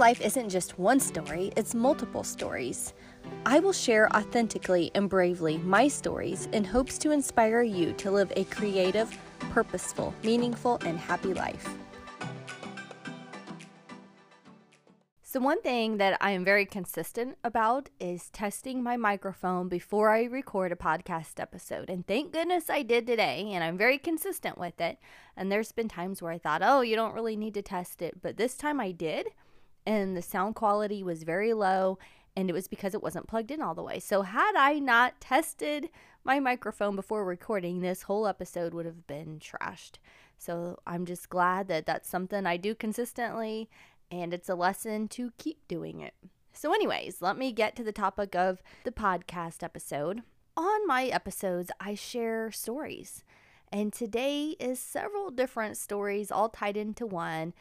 life isn't just one story, it's multiple stories. I will share authentically and bravely my stories in hopes to inspire you to live a creative, purposeful, meaningful, and happy life. So, one thing that I am very consistent about is testing my microphone before I record a podcast episode. And thank goodness I did today, and I'm very consistent with it. And there's been times where I thought, oh, you don't really need to test it. But this time I did, and the sound quality was very low, and it was because it wasn't plugged in all the way. So, had I not tested my microphone before recording, this whole episode would have been trashed. So, I'm just glad that that's something I do consistently and it's a lesson to keep doing it. So, anyways, let me get to the topic of the podcast episode. On my episodes, I share stories, and today is several different stories all tied into one,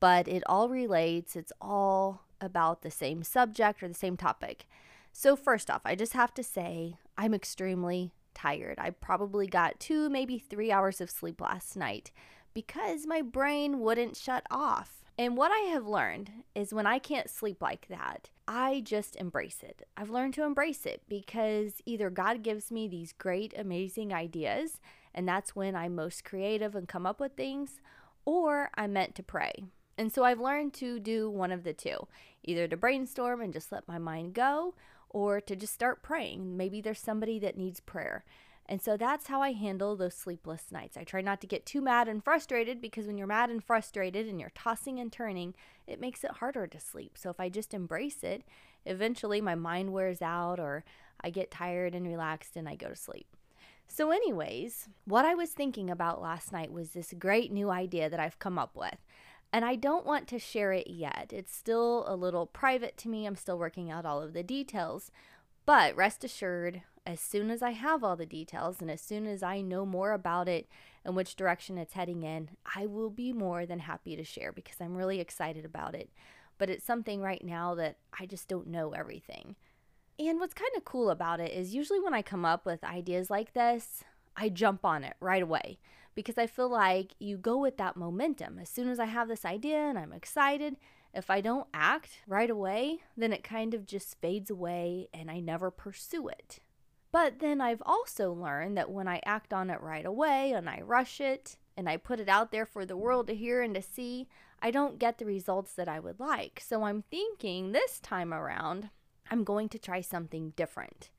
but it all relates. It's all about the same subject or the same topic. So, first off, I just have to say I'm extremely tired. I probably got two, maybe three hours of sleep last night because my brain wouldn't shut off. And what I have learned is when I can't sleep like that, I just embrace it. I've learned to embrace it because either God gives me these great, amazing ideas, and that's when I'm most creative and come up with things, or I'm meant to pray. And so I've learned to do one of the two either to brainstorm and just let my mind go, or to just start praying. Maybe there's somebody that needs prayer. And so that's how I handle those sleepless nights. I try not to get too mad and frustrated because when you're mad and frustrated and you're tossing and turning, it makes it harder to sleep. So if I just embrace it, eventually my mind wears out or I get tired and relaxed and I go to sleep. So, anyways, what I was thinking about last night was this great new idea that I've come up with. And I don't want to share it yet. It's still a little private to me. I'm still working out all of the details. But rest assured, as soon as I have all the details and as soon as I know more about it and which direction it's heading in, I will be more than happy to share because I'm really excited about it. But it's something right now that I just don't know everything. And what's kind of cool about it is usually when I come up with ideas like this, I jump on it right away because I feel like you go with that momentum. As soon as I have this idea and I'm excited, if I don't act right away, then it kind of just fades away and I never pursue it. But then I've also learned that when I act on it right away and I rush it and I put it out there for the world to hear and to see, I don't get the results that I would like. So I'm thinking this time around, I'm going to try something different.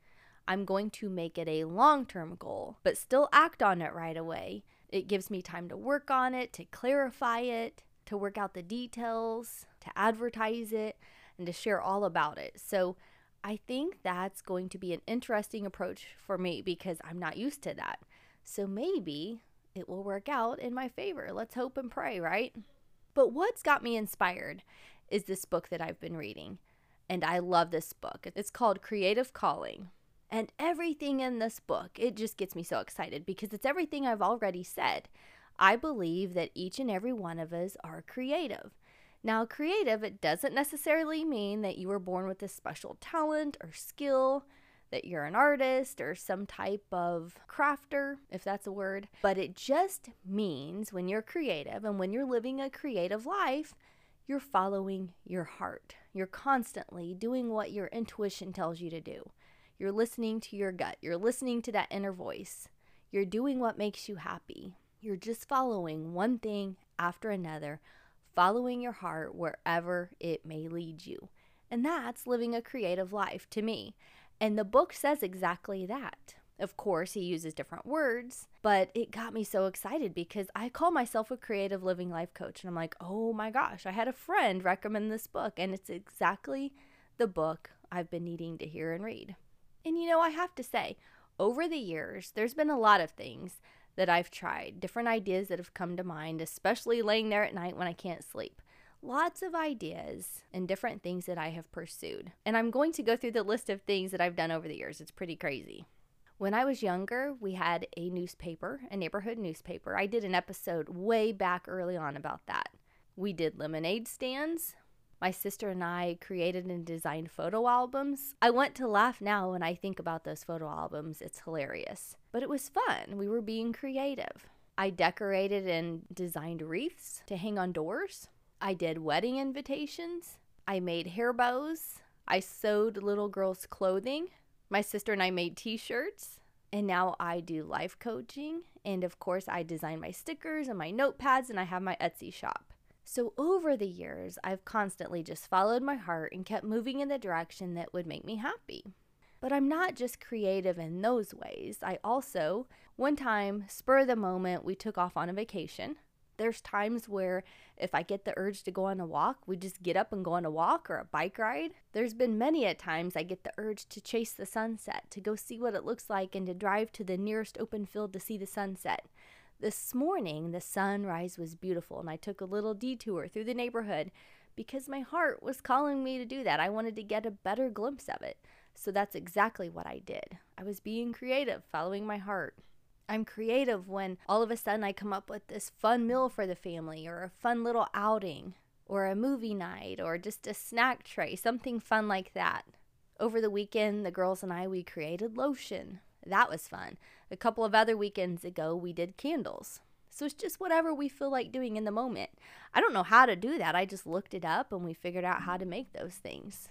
I'm going to make it a long term goal, but still act on it right away. It gives me time to work on it, to clarify it, to work out the details, to advertise it, and to share all about it. So I think that's going to be an interesting approach for me because I'm not used to that. So maybe it will work out in my favor. Let's hope and pray, right? But what's got me inspired is this book that I've been reading. And I love this book. It's called Creative Calling. And everything in this book, it just gets me so excited because it's everything I've already said. I believe that each and every one of us are creative. Now, creative, it doesn't necessarily mean that you were born with a special talent or skill, that you're an artist or some type of crafter, if that's a word, but it just means when you're creative and when you're living a creative life, you're following your heart. You're constantly doing what your intuition tells you to do. You're listening to your gut. You're listening to that inner voice. You're doing what makes you happy. You're just following one thing after another following your heart wherever it may lead you. And that's living a creative life to me. And the book says exactly that. Of course, he uses different words, but it got me so excited because I call myself a creative living life coach. And I'm like, oh my gosh, I had a friend recommend this book, and it's exactly the book I've been needing to hear and read. And you know, I have to say, over the years, there's been a lot of things that I've tried, different ideas that have come to mind, especially laying there at night when I can't sleep. Lots of ideas and different things that I have pursued. And I'm going to go through the list of things that I've done over the years. It's pretty crazy. When I was younger, we had a newspaper, a neighborhood newspaper. I did an episode way back early on about that. We did lemonade stands. My sister and I created and designed photo albums. I want to laugh now when I think about those photo albums. It's hilarious. But it was fun. We were being creative. I decorated and designed wreaths to hang on doors. I did wedding invitations. I made hair bows. I sewed little girls' clothing. My sister and I made t shirts. And now I do life coaching. And of course, I design my stickers and my notepads, and I have my Etsy shop. So, over the years, I've constantly just followed my heart and kept moving in the direction that would make me happy. But I'm not just creative in those ways. I also, one time, spur of the moment, we took off on a vacation. There's times where if I get the urge to go on a walk, we just get up and go on a walk or a bike ride. There's been many a times I get the urge to chase the sunset, to go see what it looks like, and to drive to the nearest open field to see the sunset. This morning, the sunrise was beautiful, and I took a little detour through the neighborhood because my heart was calling me to do that. I wanted to get a better glimpse of it. So that's exactly what I did. I was being creative, following my heart. I'm creative when all of a sudden I come up with this fun meal for the family, or a fun little outing, or a movie night, or just a snack tray, something fun like that. Over the weekend, the girls and I, we created lotion. That was fun. A couple of other weekends ago, we did candles. So it's just whatever we feel like doing in the moment. I don't know how to do that. I just looked it up and we figured out how to make those things.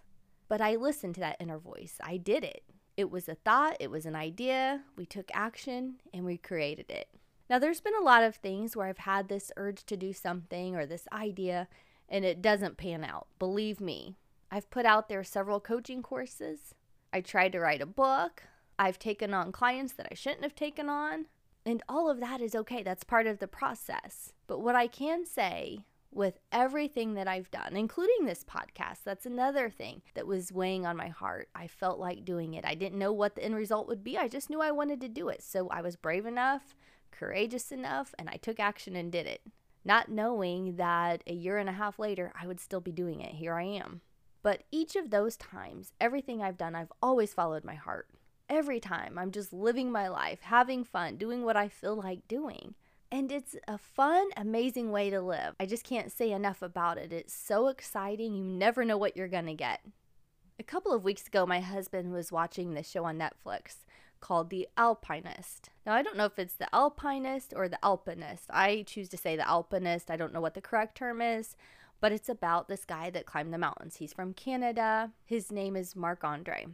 But I listened to that inner voice. I did it. It was a thought, it was an idea. We took action and we created it. Now, there's been a lot of things where I've had this urge to do something or this idea and it doesn't pan out. Believe me, I've put out there several coaching courses. I tried to write a book. I've taken on clients that I shouldn't have taken on. And all of that is okay. That's part of the process. But what I can say with everything that I've done, including this podcast, that's another thing that was weighing on my heart. I felt like doing it. I didn't know what the end result would be. I just knew I wanted to do it. So I was brave enough, courageous enough, and I took action and did it. Not knowing that a year and a half later, I would still be doing it. Here I am. But each of those times, everything I've done, I've always followed my heart every time. I'm just living my life, having fun, doing what I feel like doing. And it's a fun, amazing way to live. I just can't say enough about it. It's so exciting. You never know what you're going to get. A couple of weeks ago, my husband was watching this show on Netflix called The Alpinist. Now, I don't know if it's The Alpinist or The Alpinist. I choose to say The Alpinist. I don't know what the correct term is, but it's about this guy that climbed the mountains. He's from Canada. His name is Marc Andre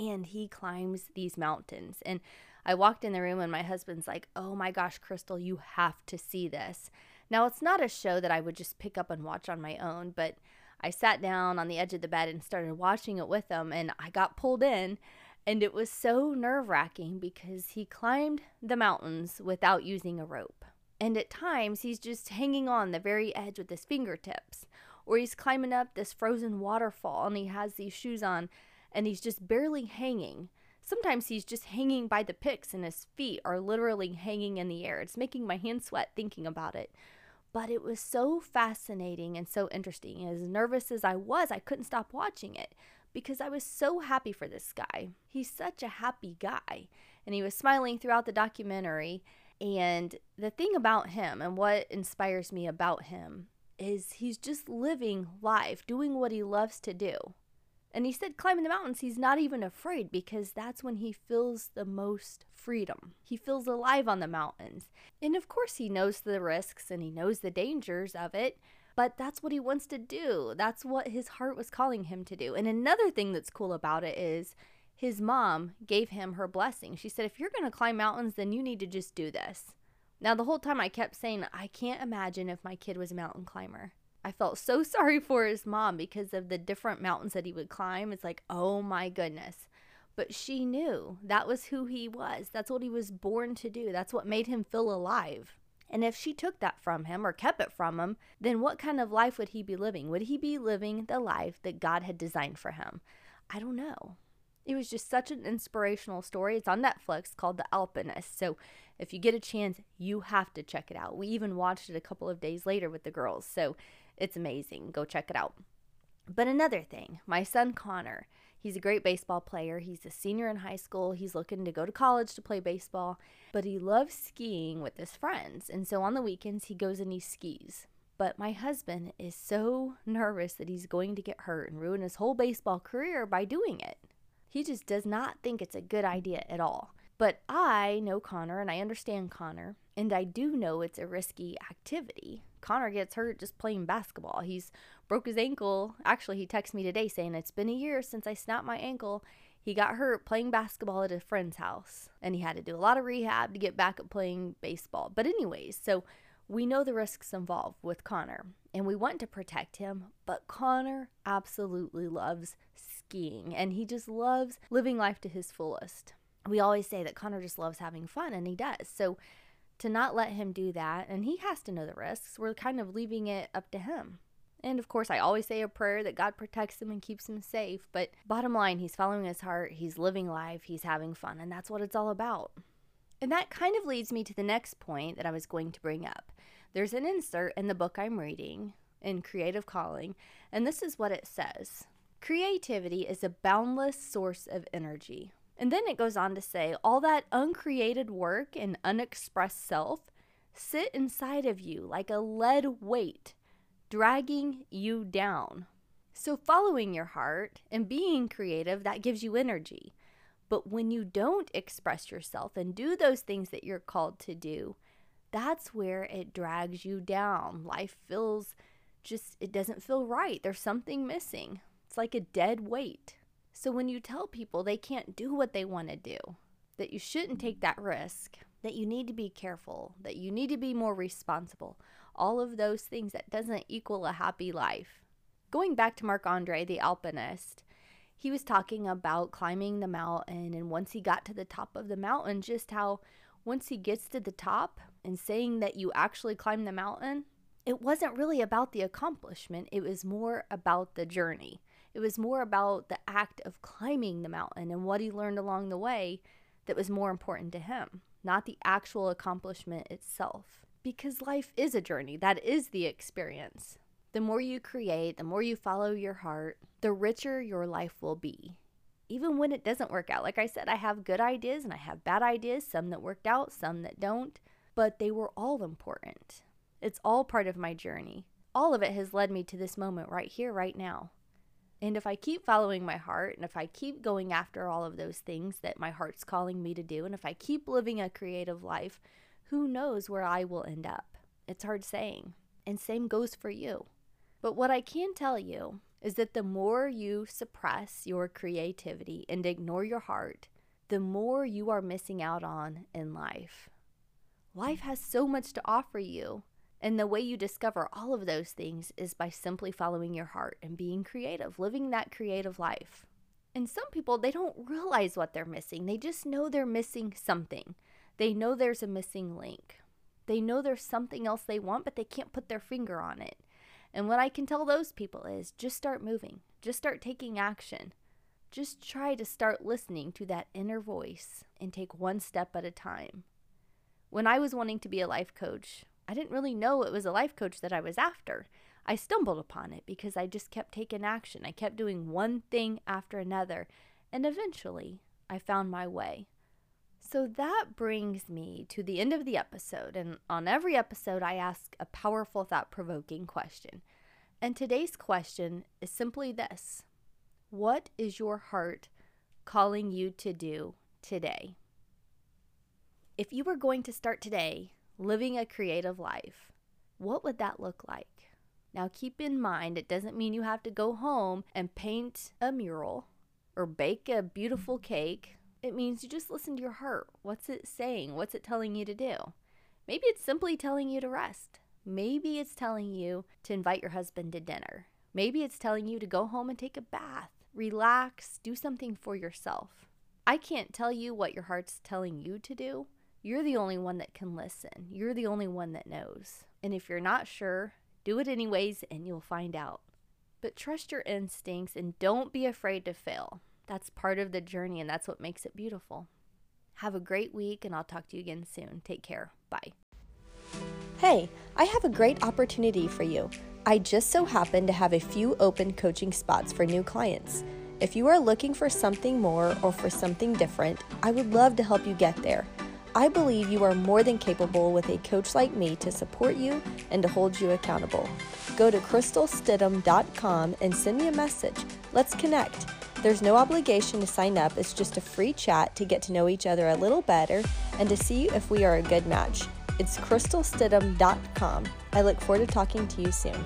and he climbs these mountains. And I walked in the room and my husband's like, "Oh my gosh, Crystal, you have to see this." Now, it's not a show that I would just pick up and watch on my own, but I sat down on the edge of the bed and started watching it with him and I got pulled in and it was so nerve-wracking because he climbed the mountains without using a rope. And at times he's just hanging on the very edge with his fingertips or he's climbing up this frozen waterfall and he has these shoes on and he's just barely hanging. Sometimes he's just hanging by the picks and his feet are literally hanging in the air. It's making my hands sweat thinking about it. But it was so fascinating and so interesting. As nervous as I was, I couldn't stop watching it because I was so happy for this guy. He's such a happy guy. And he was smiling throughout the documentary. And the thing about him and what inspires me about him is he's just living life, doing what he loves to do. And he said climbing the mountains, he's not even afraid because that's when he feels the most freedom. He feels alive on the mountains. And of course, he knows the risks and he knows the dangers of it, but that's what he wants to do. That's what his heart was calling him to do. And another thing that's cool about it is his mom gave him her blessing. She said, If you're going to climb mountains, then you need to just do this. Now, the whole time I kept saying, I can't imagine if my kid was a mountain climber. I felt so sorry for his mom because of the different mountains that he would climb. It's like, oh my goodness. But she knew that was who he was. That's what he was born to do. That's what made him feel alive. And if she took that from him or kept it from him, then what kind of life would he be living? Would he be living the life that God had designed for him? I don't know. It was just such an inspirational story. It's on Netflix called The Alpinist. So if you get a chance, you have to check it out. We even watched it a couple of days later with the girls. So it's amazing. Go check it out. But another thing, my son Connor, he's a great baseball player. He's a senior in high school. He's looking to go to college to play baseball, but he loves skiing with his friends. And so on the weekends, he goes and he skis. But my husband is so nervous that he's going to get hurt and ruin his whole baseball career by doing it. He just does not think it's a good idea at all. But I know Connor and I understand Connor, and I do know it's a risky activity. Connor gets hurt just playing basketball. He's broke his ankle. Actually, he texted me today saying it's been a year since I snapped my ankle. He got hurt playing basketball at a friend's house, and he had to do a lot of rehab to get back at playing baseball. But, anyways, so we know the risks involved with Connor, and we want to protect him, but Connor absolutely loves skiing, and he just loves living life to his fullest we always say that Connor just loves having fun, and he does. So to not let him do that, and he has to know the risks, we're kind of leaving it up to him. And of course, I always say a prayer that God protects him and keeps him safe. But bottom line, he's following his heart, he's living life, he's having fun, and that's what it's all about. And that kind of leads me to the next point that I was going to bring up. There's an insert in the book I'm reading in Creative Calling, and this is what it says Creativity is a boundless source of energy. And then it goes on to say, all that uncreated work and unexpressed self sit inside of you like a lead weight, dragging you down. So, following your heart and being creative, that gives you energy. But when you don't express yourself and do those things that you're called to do, that's where it drags you down. Life feels just, it doesn't feel right. There's something missing. It's like a dead weight. So when you tell people they can't do what they want to do, that you shouldn't take that risk, that you need to be careful, that you need to be more responsible, all of those things that doesn't equal a happy life. Going back to Marc Andre, the alpinist, he was talking about climbing the mountain and once he got to the top of the mountain, just how once he gets to the top and saying that you actually climb the mountain, it wasn't really about the accomplishment, it was more about the journey. It was more about the act of climbing the mountain and what he learned along the way that was more important to him, not the actual accomplishment itself. Because life is a journey, that is the experience. The more you create, the more you follow your heart, the richer your life will be. Even when it doesn't work out. Like I said, I have good ideas and I have bad ideas, some that worked out, some that don't, but they were all important. It's all part of my journey. All of it has led me to this moment right here, right now. And if I keep following my heart and if I keep going after all of those things that my heart's calling me to do, and if I keep living a creative life, who knows where I will end up? It's hard saying. And same goes for you. But what I can tell you is that the more you suppress your creativity and ignore your heart, the more you are missing out on in life. Life has so much to offer you, and the way you discover all of those things is by simply following your heart and being creative, living that creative life. And some people, they don't realize what they're missing. They just know they're missing something. They know there's a missing link. They know there's something else they want, but they can't put their finger on it. And what I can tell those people is just start moving, just start taking action. Just try to start listening to that inner voice and take one step at a time. When I was wanting to be a life coach, I didn't really know it was a life coach that I was after. I stumbled upon it because I just kept taking action. I kept doing one thing after another, and eventually I found my way. So that brings me to the end of the episode, and on every episode, I ask a powerful, thought provoking question. And today's question is simply this What is your heart calling you to do today? If you were going to start today living a creative life, what would that look like? Now, keep in mind, it doesn't mean you have to go home and paint a mural or bake a beautiful cake. It means you just listen to your heart. What's it saying? What's it telling you to do? Maybe it's simply telling you to rest. Maybe it's telling you to invite your husband to dinner. Maybe it's telling you to go home and take a bath, relax, do something for yourself. I can't tell you what your heart's telling you to do, you're the only one that can listen. You're the only one that knows. And if you're not sure, do it anyways and you'll find out. But trust your instincts and don't be afraid to fail. That's part of the journey and that's what makes it beautiful. Have a great week and I'll talk to you again soon. Take care. Bye. Hey, I have a great opportunity for you. I just so happen to have a few open coaching spots for new clients. If you are looking for something more or for something different, I would love to help you get there. I believe you are more than capable with a coach like me to support you and to hold you accountable. Go to crystalstidham.com and send me a message. Let's connect. There's no obligation to sign up, it's just a free chat to get to know each other a little better and to see if we are a good match. It's crystalstidham.com. I look forward to talking to you soon.